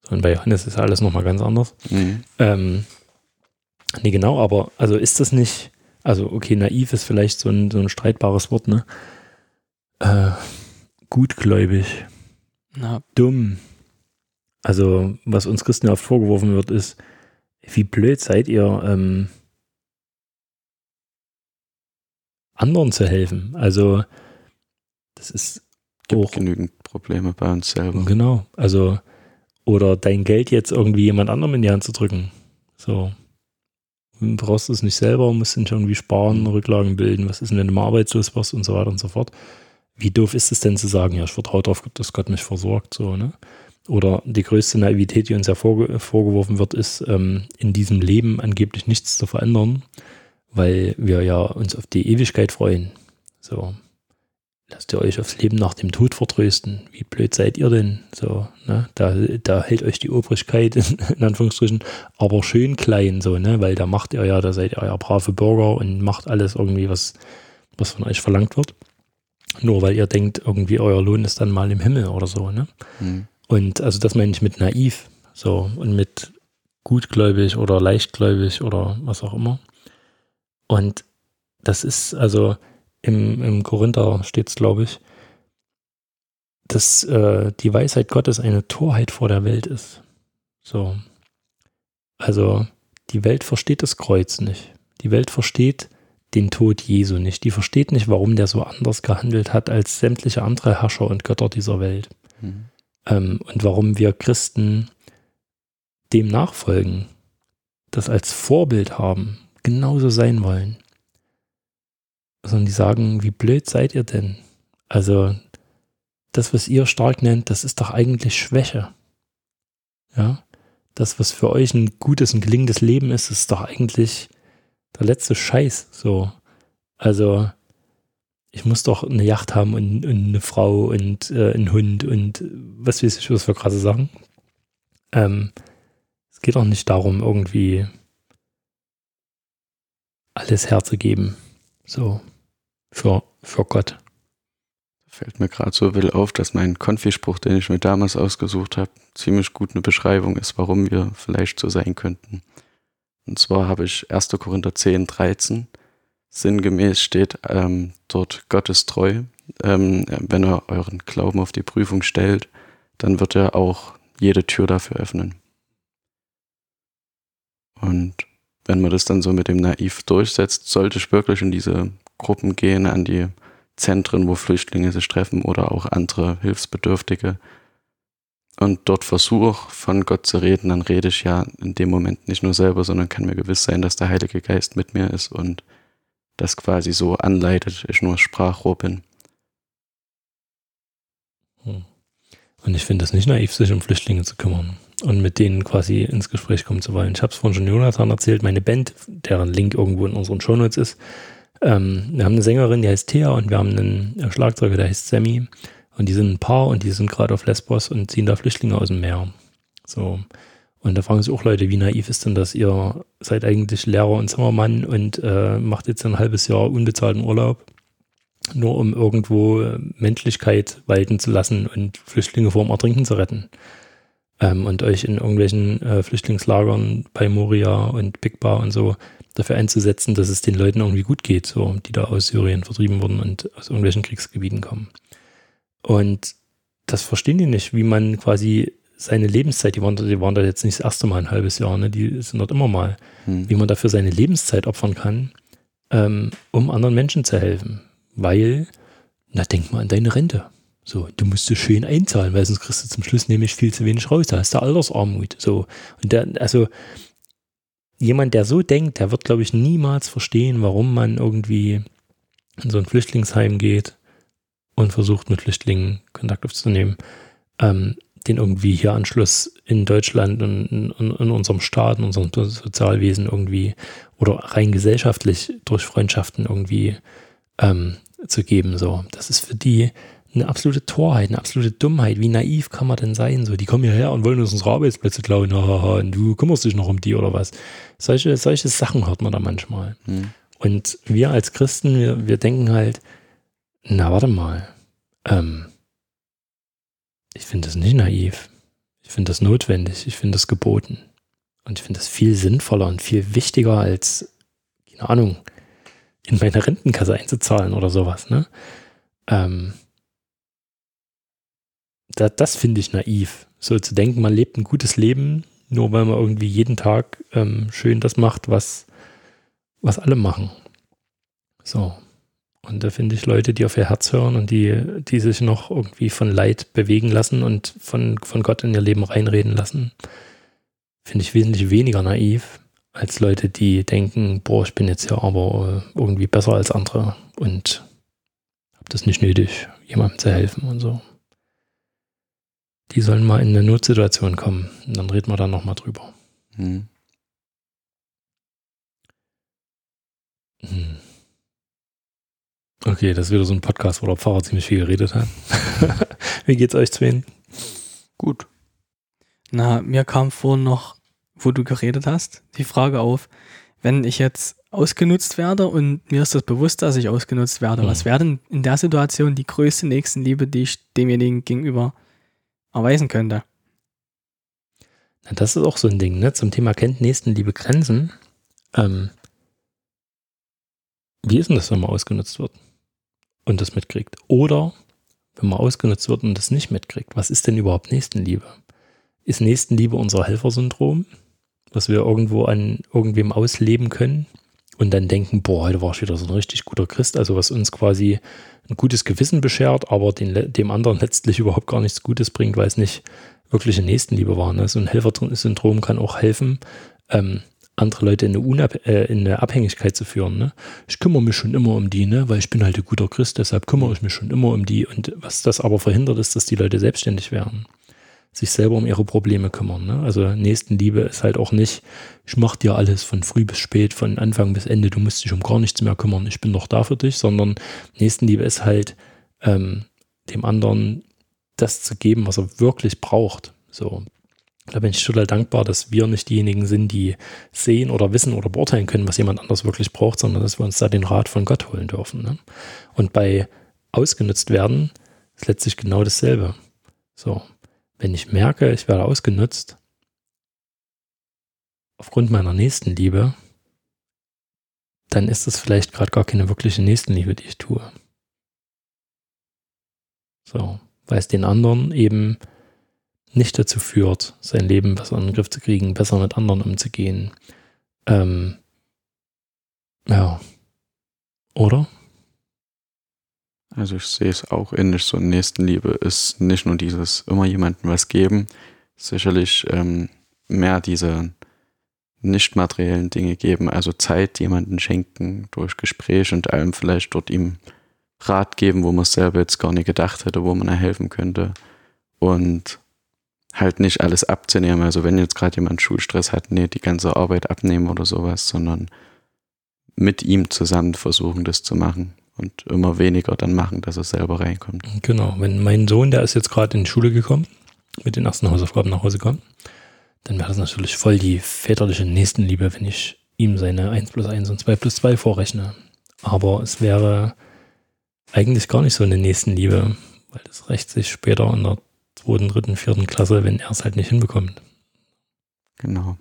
Und bei Johannes ist alles nochmal ganz anders. Mhm. Ähm, nee, genau, aber also ist das nicht, also okay, naiv ist vielleicht so ein, so ein streitbares Wort, ne? Äh, gutgläubig, Na, dumm. Also, was uns Christen ja oft vorgeworfen wird, ist, wie blöd seid ihr, ähm, anderen zu helfen. Also, das ist Gibt auch genügend Probleme bei uns selber. Genau. Also, oder dein Geld jetzt irgendwie jemand anderem in die Hand zu drücken. So. Du brauchst es nicht selber, musst nicht irgendwie sparen, Mhm. Rücklagen bilden. Was ist denn, wenn du mal arbeitslos wirst und so weiter und so fort? Wie doof ist es denn zu sagen, ja, ich vertraue darauf, dass Gott mich versorgt, so, ne? Oder die größte Naivität, die uns ja vorge vorgeworfen wird, ist, ähm, in diesem Leben angeblich nichts zu verändern, weil wir ja uns auf die Ewigkeit freuen. So, lasst ihr euch aufs Leben nach dem Tod vertrösten. Wie blöd seid ihr denn? So, ne? Da, da hält euch die Obrigkeit in, [laughs] in Anführungsstrichen aber schön klein, so, ne? Weil da macht ihr ja, da seid ihr ja brave Bürger und macht alles irgendwie, was, was von euch verlangt wird. Nur weil ihr denkt, irgendwie euer Lohn ist dann mal im Himmel oder so, ne? Mhm. Und also das meine ich mit naiv, so, und mit gutgläubig oder leichtgläubig oder was auch immer. Und das ist also im, im Korinther steht es, glaube ich, dass äh, die Weisheit Gottes eine Torheit vor der Welt ist. So. Also die Welt versteht das Kreuz nicht. Die Welt versteht den Tod Jesu nicht. Die versteht nicht, warum der so anders gehandelt hat als sämtliche andere Herrscher und Götter dieser Welt Mhm. ähm, und warum wir Christen dem nachfolgen, das als Vorbild haben, genauso sein wollen. Sondern die sagen, wie blöd seid ihr denn? Also, das, was ihr stark nennt, das ist doch eigentlich Schwäche. Ja? Das, was für euch ein gutes, ein gelingendes Leben ist, ist doch eigentlich der letzte Scheiß. So. Also, ich muss doch eine Yacht haben und, und eine Frau und äh, einen Hund und was weiß ich, was für krasse Sachen. Ähm, es geht doch nicht darum, irgendwie alles herzugeben. So. Für, für Gott. Fällt mir gerade so will auf, dass mein Konfispruch, den ich mir damals ausgesucht habe, ziemlich gut eine Beschreibung ist, warum wir vielleicht so sein könnten. Und zwar habe ich 1. Korinther 10, 13. Sinngemäß steht ähm, dort Gott ist treu. Ähm, wenn er euren Glauben auf die Prüfung stellt, dann wird er auch jede Tür dafür öffnen. Und wenn man das dann so mit dem Naiv durchsetzt, sollte ich wirklich in diese Gruppen gehen, an die Zentren, wo Flüchtlinge sich treffen oder auch andere Hilfsbedürftige und dort versuche, von Gott zu reden, dann rede ich ja in dem Moment nicht nur selber, sondern kann mir gewiss sein, dass der Heilige Geist mit mir ist und das quasi so anleitet, ich nur Sprachrohr bin. Und ich finde es nicht naiv, sich um Flüchtlinge zu kümmern und mit denen quasi ins Gespräch kommen zu wollen. Ich habe es vorhin schon Jonathan erzählt, meine Band, deren Link irgendwo in unseren Shownotes ist. Ähm, wir haben eine Sängerin, die heißt Thea und wir haben einen Schlagzeuger, der heißt Sammy. Und die sind ein Paar und die sind gerade auf Lesbos und ziehen da Flüchtlinge aus dem Meer. So. Und da fragen sich auch Leute, wie naiv ist denn das? Ihr seid eigentlich Lehrer und Zimmermann und äh, macht jetzt ein halbes Jahr unbezahlten Urlaub, nur um irgendwo äh, Menschlichkeit walten zu lassen und Flüchtlinge vor dem Ertrinken zu retten. Ähm, und euch in irgendwelchen äh, Flüchtlingslagern bei Moria und Bigbar und so dafür einzusetzen, dass es den Leuten irgendwie gut geht, so, die da aus Syrien vertrieben wurden und aus irgendwelchen Kriegsgebieten kommen. Und das verstehen die nicht, wie man quasi seine Lebenszeit, die waren, die waren da jetzt nicht das erste Mal ein halbes Jahr, ne? die sind dort immer mal, Hm. wie man dafür seine Lebenszeit opfern kann, ähm, um anderen Menschen zu helfen. Weil, na, denk mal an deine Rente. So, du musst es schön einzahlen, weil sonst kriegst du zum Schluss nämlich viel zu wenig raus. Da hast du Altersarmut. So. Und der, also, jemand, der so denkt, der wird, glaube ich, niemals verstehen, warum man irgendwie in so ein Flüchtlingsheim geht und versucht, mit Flüchtlingen Kontakt aufzunehmen, ähm, den irgendwie hier Anschluss in Deutschland und in, in, in unserem Staat, in unserem Sozialwesen irgendwie oder rein gesellschaftlich durch Freundschaften irgendwie ähm, zu geben. So, das ist für die eine absolute Torheit, eine absolute Dummheit. Wie naiv kann man denn sein? So, die kommen hierher und wollen uns unsere Arbeitsplätze klauen. Und du kümmerst dich noch um die oder was? Solche, solche Sachen hört man da manchmal. Hm. Und wir als Christen, wir, wir denken halt, na, warte mal. Ähm, ich finde das nicht naiv. Ich finde das notwendig. Ich finde das geboten. Und ich finde das viel sinnvoller und viel wichtiger als, keine Ahnung, in meine Rentenkasse einzuzahlen oder sowas. Ne? Ähm, da, das finde ich naiv. So zu denken, man lebt ein gutes Leben, nur weil man irgendwie jeden Tag ähm, schön das macht, was, was alle machen. So. Und da finde ich Leute, die auf ihr Herz hören und die, die sich noch irgendwie von Leid bewegen lassen und von, von Gott in ihr Leben reinreden lassen, finde ich wesentlich weniger naiv als Leute, die denken, boah, ich bin jetzt ja aber äh, irgendwie besser als andere und habe das nicht nötig, jemandem zu helfen und so. Die sollen mal in eine Notsituation kommen und dann reden wir da nochmal drüber. Hm. Hm. Okay, das ist wieder so ein Podcast, wo der Pfarrer ziemlich viel geredet hat. [laughs] Wie geht's euch Sven? Gut. Na, mir kam vorhin noch, wo du geredet hast, die Frage auf, wenn ich jetzt ausgenutzt werde und mir ist das bewusst, dass ich ausgenutzt werde, Hm. was wäre denn in der Situation die größte Nächstenliebe, die ich demjenigen gegenüber erweisen könnte? Na, das ist auch so ein Ding, ne? Zum Thema kennt Nächstenliebe Grenzen. Ähm, wie ist denn das, wenn man ausgenutzt wird und das mitkriegt? Oder wenn man ausgenutzt wird und das nicht mitkriegt, was ist denn überhaupt Nächstenliebe? Ist Nächstenliebe unser Helfersyndrom, was wir irgendwo an irgendwem ausleben können und dann denken, boah, heute war ich wieder so ein richtig guter Christ, also was uns quasi ein gutes Gewissen beschert, aber den, dem anderen [laughs] letztlich überhaupt gar nichts Gutes bringt, weil es nicht wirkliche Nächstenliebe war. Ne? So ein Helfersyndrom kann auch helfen, ähm, andere Leute in eine, Unab äh, in eine Abhängigkeit zu führen. Ne? Ich kümmere mich schon immer um die, ne? weil ich bin halt ein guter Christ, deshalb kümmere ich mich schon immer um die. Und was das aber verhindert, ist, dass die Leute selbstständig werden, sich selber um ihre Probleme kümmern. Ne? Also Nächstenliebe ist halt auch nicht, ich mache dir alles von früh bis spät, von Anfang bis Ende, du musst dich um gar nichts mehr kümmern, ich bin doch da für dich, sondern Nächstenliebe ist halt ähm, dem anderen das zu geben, was er wirklich braucht. So. Da bin ich total dankbar, dass wir nicht diejenigen sind, die sehen oder wissen oder beurteilen können, was jemand anders wirklich braucht, sondern dass wir uns da den Rat von Gott holen dürfen. Ne? Und bei ausgenutzt werden ist letztlich genau dasselbe. So, wenn ich merke, ich werde ausgenutzt, aufgrund meiner Nächstenliebe, dann ist das vielleicht gerade gar keine wirkliche Nächstenliebe, die ich tue. So, weil es den anderen eben nicht dazu führt, sein Leben besser in den Griff zu kriegen, besser mit anderen umzugehen. Ähm, ja. Oder? Also ich sehe es auch ähnlich. So Nächstenliebe ist nicht nur dieses immer jemandem was geben, sicherlich ähm, mehr diese nicht materiellen Dinge geben, also Zeit jemanden schenken durch Gespräch und allem vielleicht dort ihm Rat geben, wo man selber jetzt gar nicht gedacht hätte, wo man helfen könnte und halt nicht alles abzunehmen. Also wenn jetzt gerade jemand Schulstress hat, nee, die ganze Arbeit abnehmen oder sowas, sondern mit ihm zusammen versuchen, das zu machen und immer weniger dann machen, dass er selber reinkommt. Genau. Wenn mein Sohn, der ist jetzt gerade in die Schule gekommen, mit den ersten Hausaufgaben nach Hause kommt, dann wäre das natürlich voll die väterliche Nächstenliebe, wenn ich ihm seine 1 plus 1 und 2 plus 2 vorrechne. Aber es wäre eigentlich gar nicht so eine Nächstenliebe, weil das rächt sich später in der zweiten, dritten, vierten Klasse, wenn er es halt nicht hinbekommt. Genau.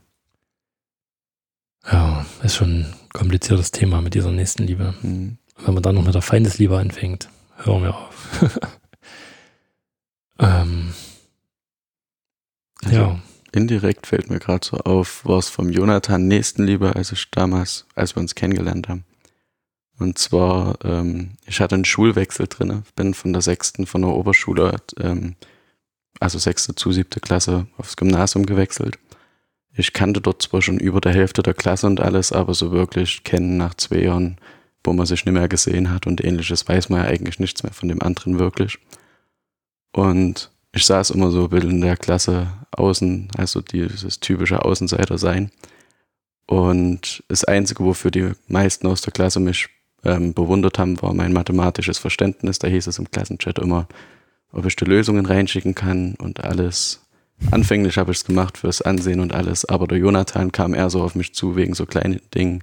Ja, ist schon ein kompliziertes Thema mit dieser Nächstenliebe. Hm. Wenn man dann noch mit der Feindesliebe anfängt, hören wir auf. [laughs] ähm, Also ja, Indirekt fällt mir gerade so auf, war es vom Jonathan Nächstenliebe, als ich damals, als wir uns kennengelernt haben. Und zwar, ähm, ich hatte einen Schulwechsel drin, bin von der sechsten von der Oberschule, ähm, also sechste zu siebte Klasse aufs Gymnasium gewechselt. Ich kannte dort zwar schon über der Hälfte der Klasse und alles, aber so wirklich kennen nach zwei Jahren, wo man sich nicht mehr gesehen hat und ähnliches, weiß man ja eigentlich nichts mehr von dem anderen wirklich. Und ich saß immer so ein bisschen in der Klasse außen, also dieses typische Außenseiter sein. Und das Einzige, wofür die meisten aus der Klasse mich ähm, bewundert haben, war mein mathematisches Verständnis. Da hieß es im Klassenchat immer, ob ich die Lösungen reinschicken kann und alles. Anfänglich habe ich es gemacht fürs Ansehen und alles, aber der Jonathan kam eher so auf mich zu wegen so kleinen Dingen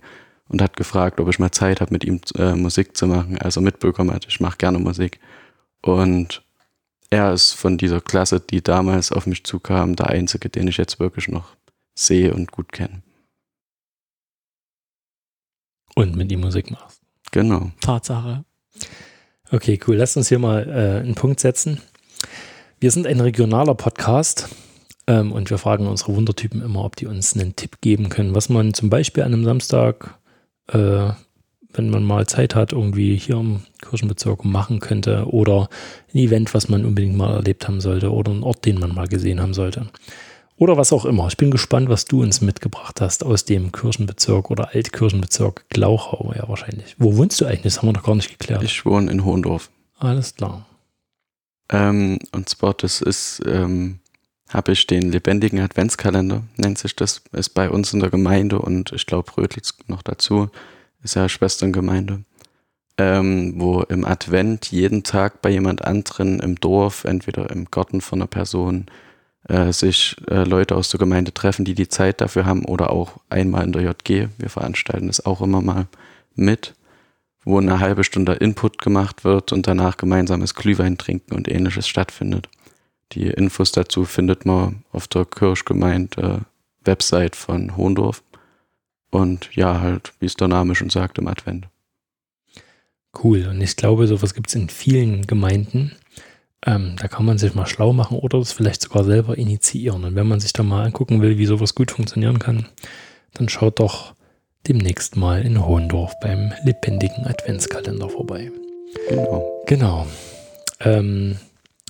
und hat gefragt, ob ich mal Zeit habe, mit ihm äh, Musik zu machen. Also mitbekommen hat, ich mache gerne Musik. Und er ist von dieser Klasse, die damals auf mich zukam, der einzige, den ich jetzt wirklich noch sehe und gut kenne. Und mit ihm Musik machst. Genau. Tatsache. Okay, cool. Lass uns hier mal äh, einen Punkt setzen. Wir sind ein regionaler Podcast ähm, und wir fragen unsere Wundertypen immer, ob die uns einen Tipp geben können, was man zum Beispiel an einem Samstag, äh, wenn man mal Zeit hat, irgendwie hier im Kirchenbezirk machen könnte oder ein Event, was man unbedingt mal erlebt haben sollte oder einen Ort, den man mal gesehen haben sollte. Oder was auch immer. Ich bin gespannt, was du uns mitgebracht hast aus dem Kirchenbezirk oder Altkirchenbezirk Glauchau, ja wahrscheinlich. Wo wohnst du eigentlich? Das haben wir noch gar nicht geklärt. Ich wohne in Hohendorf. Alles klar. Ähm, und zwar, das ist, ähm, habe ich den lebendigen Adventskalender, nennt sich das, ist bei uns in der Gemeinde und ich glaube Rödlitz noch dazu, ist ja Schwesterngemeinde, ähm, wo im Advent jeden Tag bei jemand anderen im Dorf, entweder im Garten von einer Person, äh, sich äh, Leute aus der Gemeinde treffen, die die Zeit dafür haben oder auch einmal in der JG. Wir veranstalten das auch immer mal mit, wo eine halbe Stunde Input gemacht wird und danach gemeinsames Glühwein trinken und ähnliches stattfindet. Die Infos dazu findet man auf der Kirchgemeinde Website von Hohendorf. Und ja, halt, wie es der Name schon sagt, im Advent. Cool. Und ich glaube, sowas gibt es in vielen Gemeinden. Ähm, da kann man sich mal schlau machen oder das vielleicht sogar selber initiieren. Und wenn man sich da mal angucken will, wie sowas gut funktionieren kann, dann schaut doch demnächst mal in Hohendorf beim lebendigen Adventskalender vorbei. Genau. Genau. Ähm,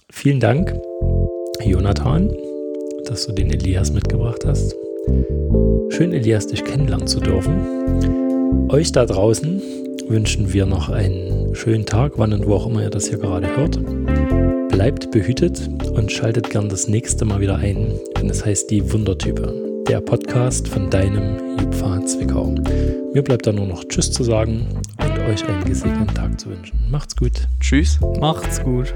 vielen Dank, Jonathan, dass du den Elias mitgebracht hast. Schön, Elias, dich kennenlernen zu dürfen. Euch da draußen wünschen wir noch einen schönen Tag, wann und wo auch immer ihr das hier gerade hört. Bleibt behütet und schaltet gern das nächste Mal wieder ein, wenn es heißt Die Wundertype, der Podcast von deinem Jupfa Zwickau. Mir bleibt da nur noch Tschüss zu sagen und euch einen gesegneten Tag zu wünschen. Macht's gut. Tschüss. Macht's gut.